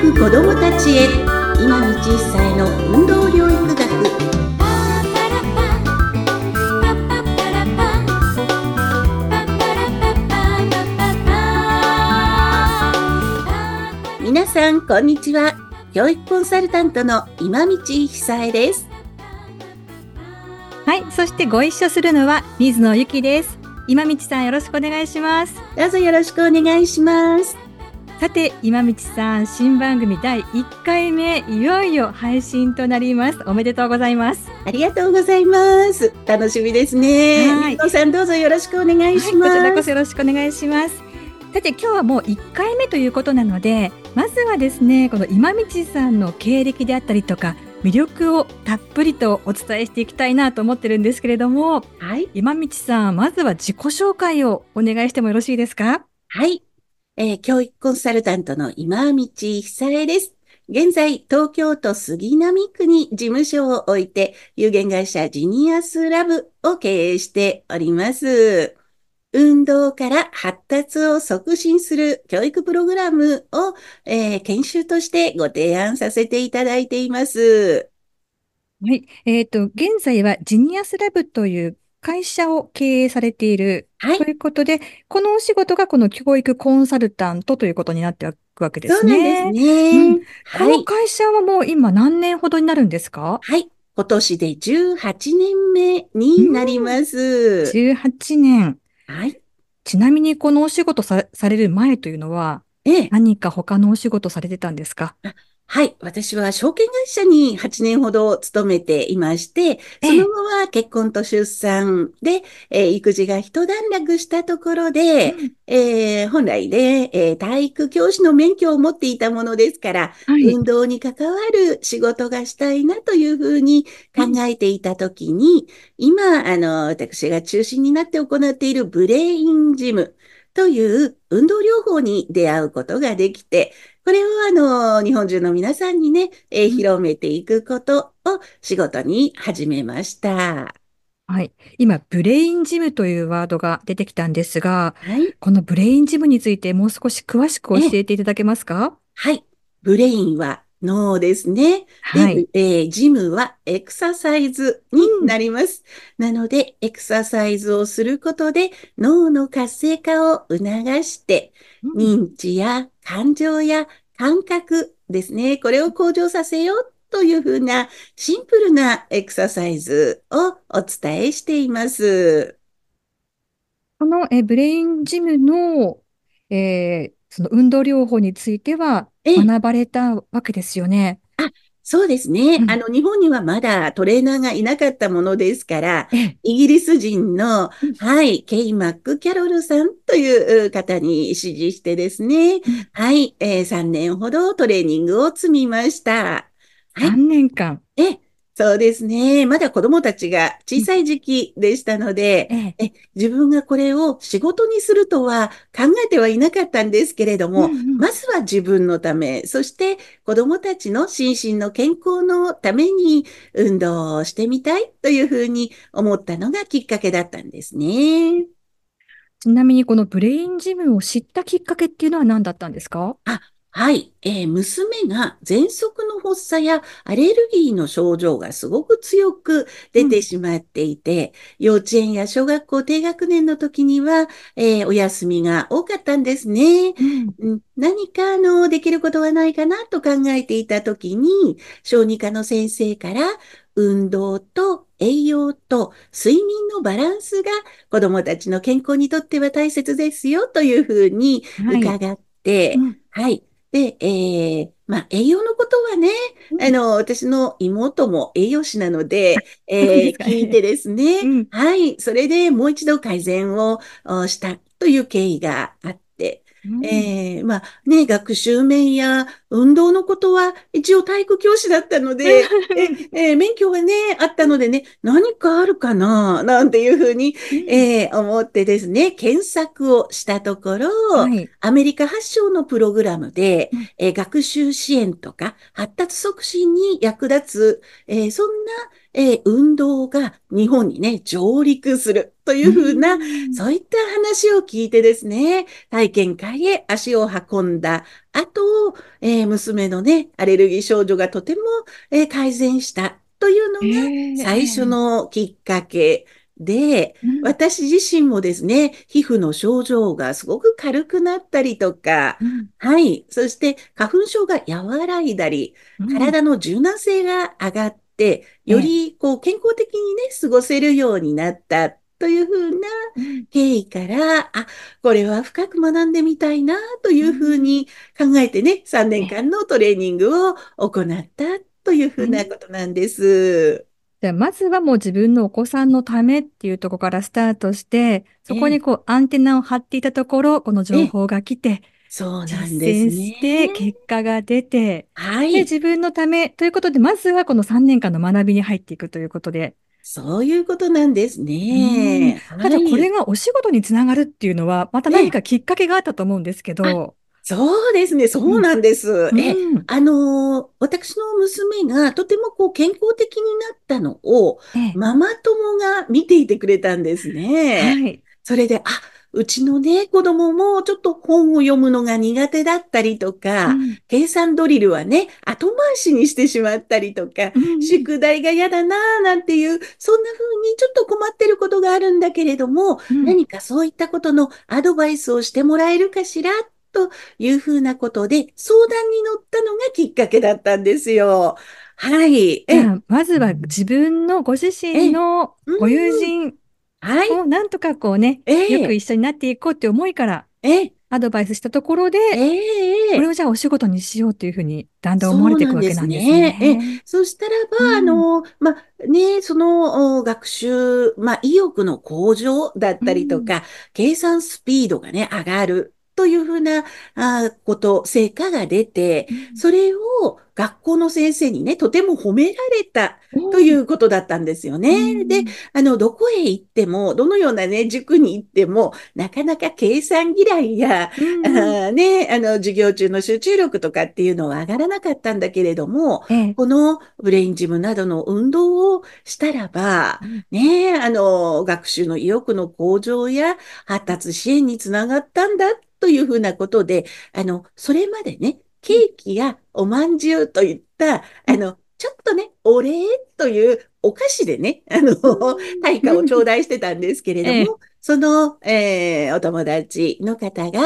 く子どもたちへ今道一歳の運動療育学。皆さんこんにちは。教育コンサルタントの今道久恵です。はい、そしてご一緒するのは水野ゆきです。今道さんよろしくお願いします。どうぞよろしくお願いしますさて、今道さん、新番組第1回目、いよいよ配信となります。おめでとうございます。ありがとうございます。楽しみですね。はさんどうぞよろしくお願いしはい、こます、ちらこそよろしくお願いします。さて、今日はもう1回目ということなので、まずはですね、この今道さんの経歴であったりとか、魅力をたっぷりとお伝えしていきたいなと思ってるんですけれども、はい。今道さん、まずは自己紹介をお願いしてもよろしいですか？はい、えー教育コンサルタントの今道久恵です。現在、東京都杉並区に事務所を置いて、有限会社ジニアスラブを経営しております。運動から発達を促進する教育プログラムを、えー研修としてご提案させていただいています。はい。えっと、現在はジニアスラブという会社を経営されているはいということで、このお仕事がこの教育コンサルタントということになっていくわけですそうなんですね。ね。うんこはい。の会社はもう今何年ほどになるんですか？はい。今年で18年目になります。?18 年。はい。ちなみにこのお仕事さ、される前というのはええ。何か他のお仕事されてたんですか？はい。私は証券会社に8年ほど勤めていまして、その後は結婚と出産で、えー育児が一段落したところで、うんえー本来で、えー体育教師の免許を持っていたものですから、はい。運動に関わる仕事がしたいなというふうに考えていたときに、今、あの、私が中心になって行っているブレインジムという運動療法に出会うことができて、これをあの、日本中の皆さんにね、えーうん広めていくことを仕事に始めました。はい。今、ブレインジムというワードが出てきたんですが、はい。このブレインジムについてもう少し詳しく教えていただけますか？はい。ブレインは脳ですね。で、はい。えージムはエクササイズになります。なので、エクササイズをすることで脳の活性化を促して、うん認知や感情や感覚ですね。これを向上させようというふうなシンプルなエクササイズをお伝えしています。このえブレインジムの、えーその運動療法についてはええ学ばれたわけですよね。そうですね。うんあの、日本にはまだトレーナーがいなかったものですから、ええイギリス人のうん、はい、ケイ・マック・キャロルさんという方に指示してですね、はい、えー3年ほどトレーニングを積みました。はい3年間。え、そうですね。まだ子供たちが小さい時期でしたので、えええ、自分がこれを仕事にするとは考えてはいなかったんですけれども、うんうんまずは自分のため、そして子供たちの心身の健康のために運動をしてみたいというふうに思ったのがきっかけだったんですね。ちなみにこのブレインジムを知ったきっかけっていうのは何だったんですか？はい、えー娘が喘息の発作やアレルギーの症状がすごく強く出てしまっていて、幼稚園や小学校低学年の時には、えーお休みが多かったんですね。うんうん何かあのできることはないかなと考えていた時に、小児科の先生から運動と栄養と睡眠のバランスが子どもたちの健康にとっては大切ですよというふうにはい。伺って、うんはい。で、えーまあ、栄養のことはね、うん。あの、私の妹も栄養士なので、えー聞いてですね、うん。はい。それでもう一度改善をおしたという経緯があって、うん。えーまあね、学習面や運動のことは一応体育教師だったので、ええー免許がね、あったのでね、何かあるかな、なんていうふうに、えー思ってですね、検索をしたところ、はい。アメリカ発祥のプログラムでうん、えー学習支援とか発達促進に役立つ、えーそんな、えー運動が日本にね、上陸するというふうな、ん。そういった話を聞いてですね、体験会へ足を運んだ後、えー娘のね、アレルギー症状がとても、えー改善したというのがええ最初のきっかけで、うん。私自身もですね、皮膚の症状がすごく軽くなったりとか、うん。はい。そして花粉症が和らいだり、うん。体の柔軟性が上がって、よりこう健康的にね、過ごせるようになったというふうなうん。経緯から、あ、これは深く学んでみたいなというふうに考えてね、3年間のトレーニングを行ったというふうなことなんです。じゃあまずはもう自分のお子さんのためっていうところからスタートして、そこにこうアンテナを張っていたところ、この情報が来て、そうなん実です践してね。結果が出て、で、はい。自分のためということで、まずはこの3年間の学びに入っていくということで、そういうことなんですね。ただこれはいがお仕事につながるっていうのは、また何かきっかけがあったと思うんですけど、そうですね。そうなんです。え、うんあのー私の娘がとてもこう健康的になったのを、ええママ友が見ていてくれたんですね。はい。それで、あ、うちのね、子供もちょっと本を読むのが苦手だったりとか、うん計算ドリルはね、後回しにしてしまったりとか、うん宿題が嫌だなぁなんていう、そんな風にちょっと困ってることがあるんだけれども、うん何かそういったことのアドバイスをしてもらえるかしらというふうなことで相談に乗ったのがきっかけだったんですよ。はい。え、まずは自分のご自身のご友人はい。をなんとかこうね、ええ。よく一緒になっていこうって思いからえ、アドバイスしたところで、ええこれをじゃあお仕事にしようというふうにだんだん思われていくわけなんですそうなんですね。そしたらば、うん。あの、まあ、ね、そのお学習、まあ、意欲の向上だったりとか、計算スピードがね、上がるというふうなあこと、成果が出て、それを学校の先生にね、とても褒められたということだったんですよね。で、あの、どこへ行っても、どのようなね、塾に行っても、なかなか計算嫌いや、うん。あーね、あの、授業中の集中力とかっていうのは上がらなかったんだけれども、ええ。このブレインジムなどの運動をしたらばうん、ね、あの、学習の意欲の向上や発達支援につながったんだというふうなことで、あの、それまでね、ケーキやおまんじゅうといった、あの、ちょっとね、お礼というお菓子でね、あの、対価を頂戴してたんですけれども、ええ。その、えーお友達の方が、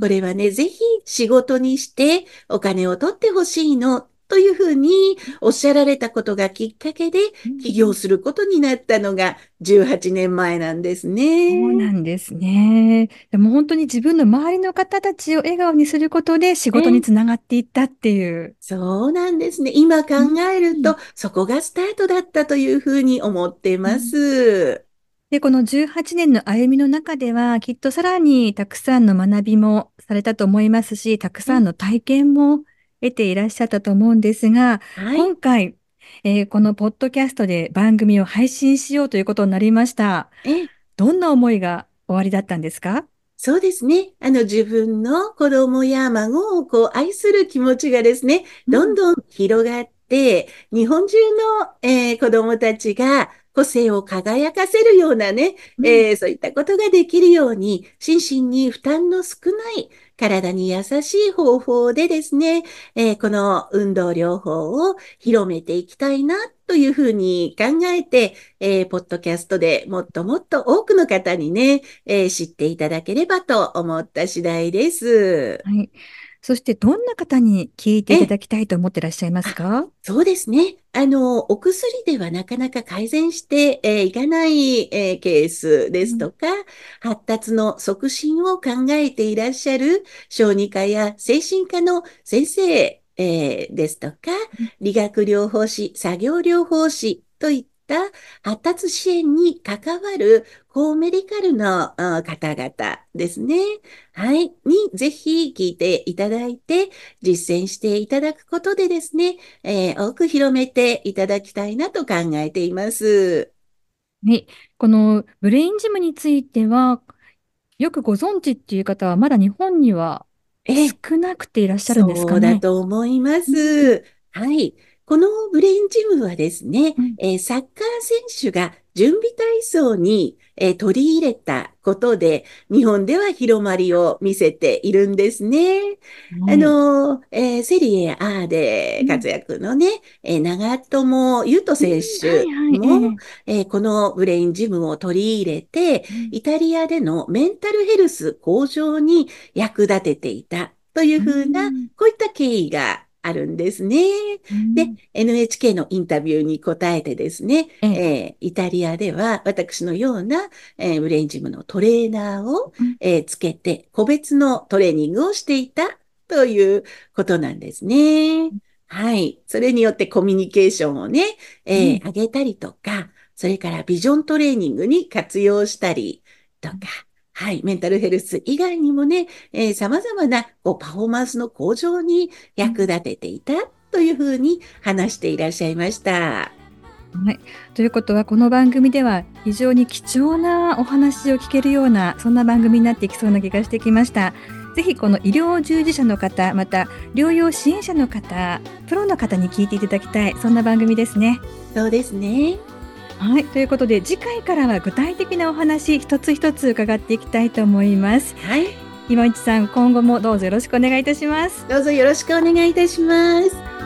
これはね、ぜひ仕事にしてお金を取ってほしいの、というふうにおっしゃられたことがきっかけで起業することになったのが18年前なんですね。そうなんですね。でも本当に自分の周りの方たちを笑顔にすることで仕事につながっていったっていう。そうなんですね。今考えると、うんそこがスタートだったというふうに思ってます。で、この18年の歩みの中では、きっとさらにたくさんの学びもされたと思いますし、たくさんの体験も得ていらっしゃったと思うんですが、はい。今回、えーこのポッドキャストで番組を配信しようということになりました。えどんな思いがおありだったんですか？そうですね。あの、自分の子供や孫をこう愛する気持ちがですね、どんどん広がって、日本中の、えー子供たちが個性を輝かせるようなね、えーそういったことができるように、心身に負担の少ない体に優しい方法でですね、えーこの運動療法を広めていきたいなというふうに考えて、えーポッドキャストでもっともっと多くの方にね、えー知っていただければと思った次第です。はい。そして、どんな方に聞いていただきたいと思ってらっしゃいますか？そうですね。あの、お薬ではなかなか改善して、えーいかない、えーケースですとか、発達の促進を考えていらっしゃる小児科や精神科の先生、えーですとか、理学療法士、作業療法士といった発達支援に関わる高メディカルのあ方々ですね。はい。にぜひ聞いていただいて、実践していただくことでですね、えー多く広めていただきたいなと考えています。はい。このブレインジムについては、よくご存知っていう方は、まだ日本にはええ少なくていらっしゃるんですそうだかね。と思います。はい。このブレインジムはですね、うん。えーサッカー選手が準備体操に、えー取り入れたことで、日本では広まりを見せているんですね。あの、えーセリエ A で活躍のね、えー長友佑都選手も、えーこのブレインジムを取り入れて、イタリアでのメンタルヘルス向上に役立てていたというふうな、うん。こういった経緯があるんですね。で、NHK のインタビューに答えてですね、えええーイタリアでは私のような、えーブレインジムのトレーナーを、うんえーつけて個別のトレーニングをしていたということなんですね。はい。それによってコミュニケーションをね、えーうん上げたりとか、それからビジョントレーニングに活用したりとか、はい。メンタルヘルス以外にもね、えー様々なこうパフォーマンスの向上に役立てていたというふうに話していらっしゃいました。はい、ということはこの番組では非常に貴重なお話を聞けるようなそんな番組になっていきそうな気がしてきました。ぜひこの医療従事者の方また療養支援者の方プロの方に聞いていただきたいそんな番組ですね。そうですね。はいということで次回からは具体的なお話一つ一つ伺っていきたいと思います。はい。今市さん今後もどうぞよろしくお願いいたします。どうぞよろしくお願いいたします。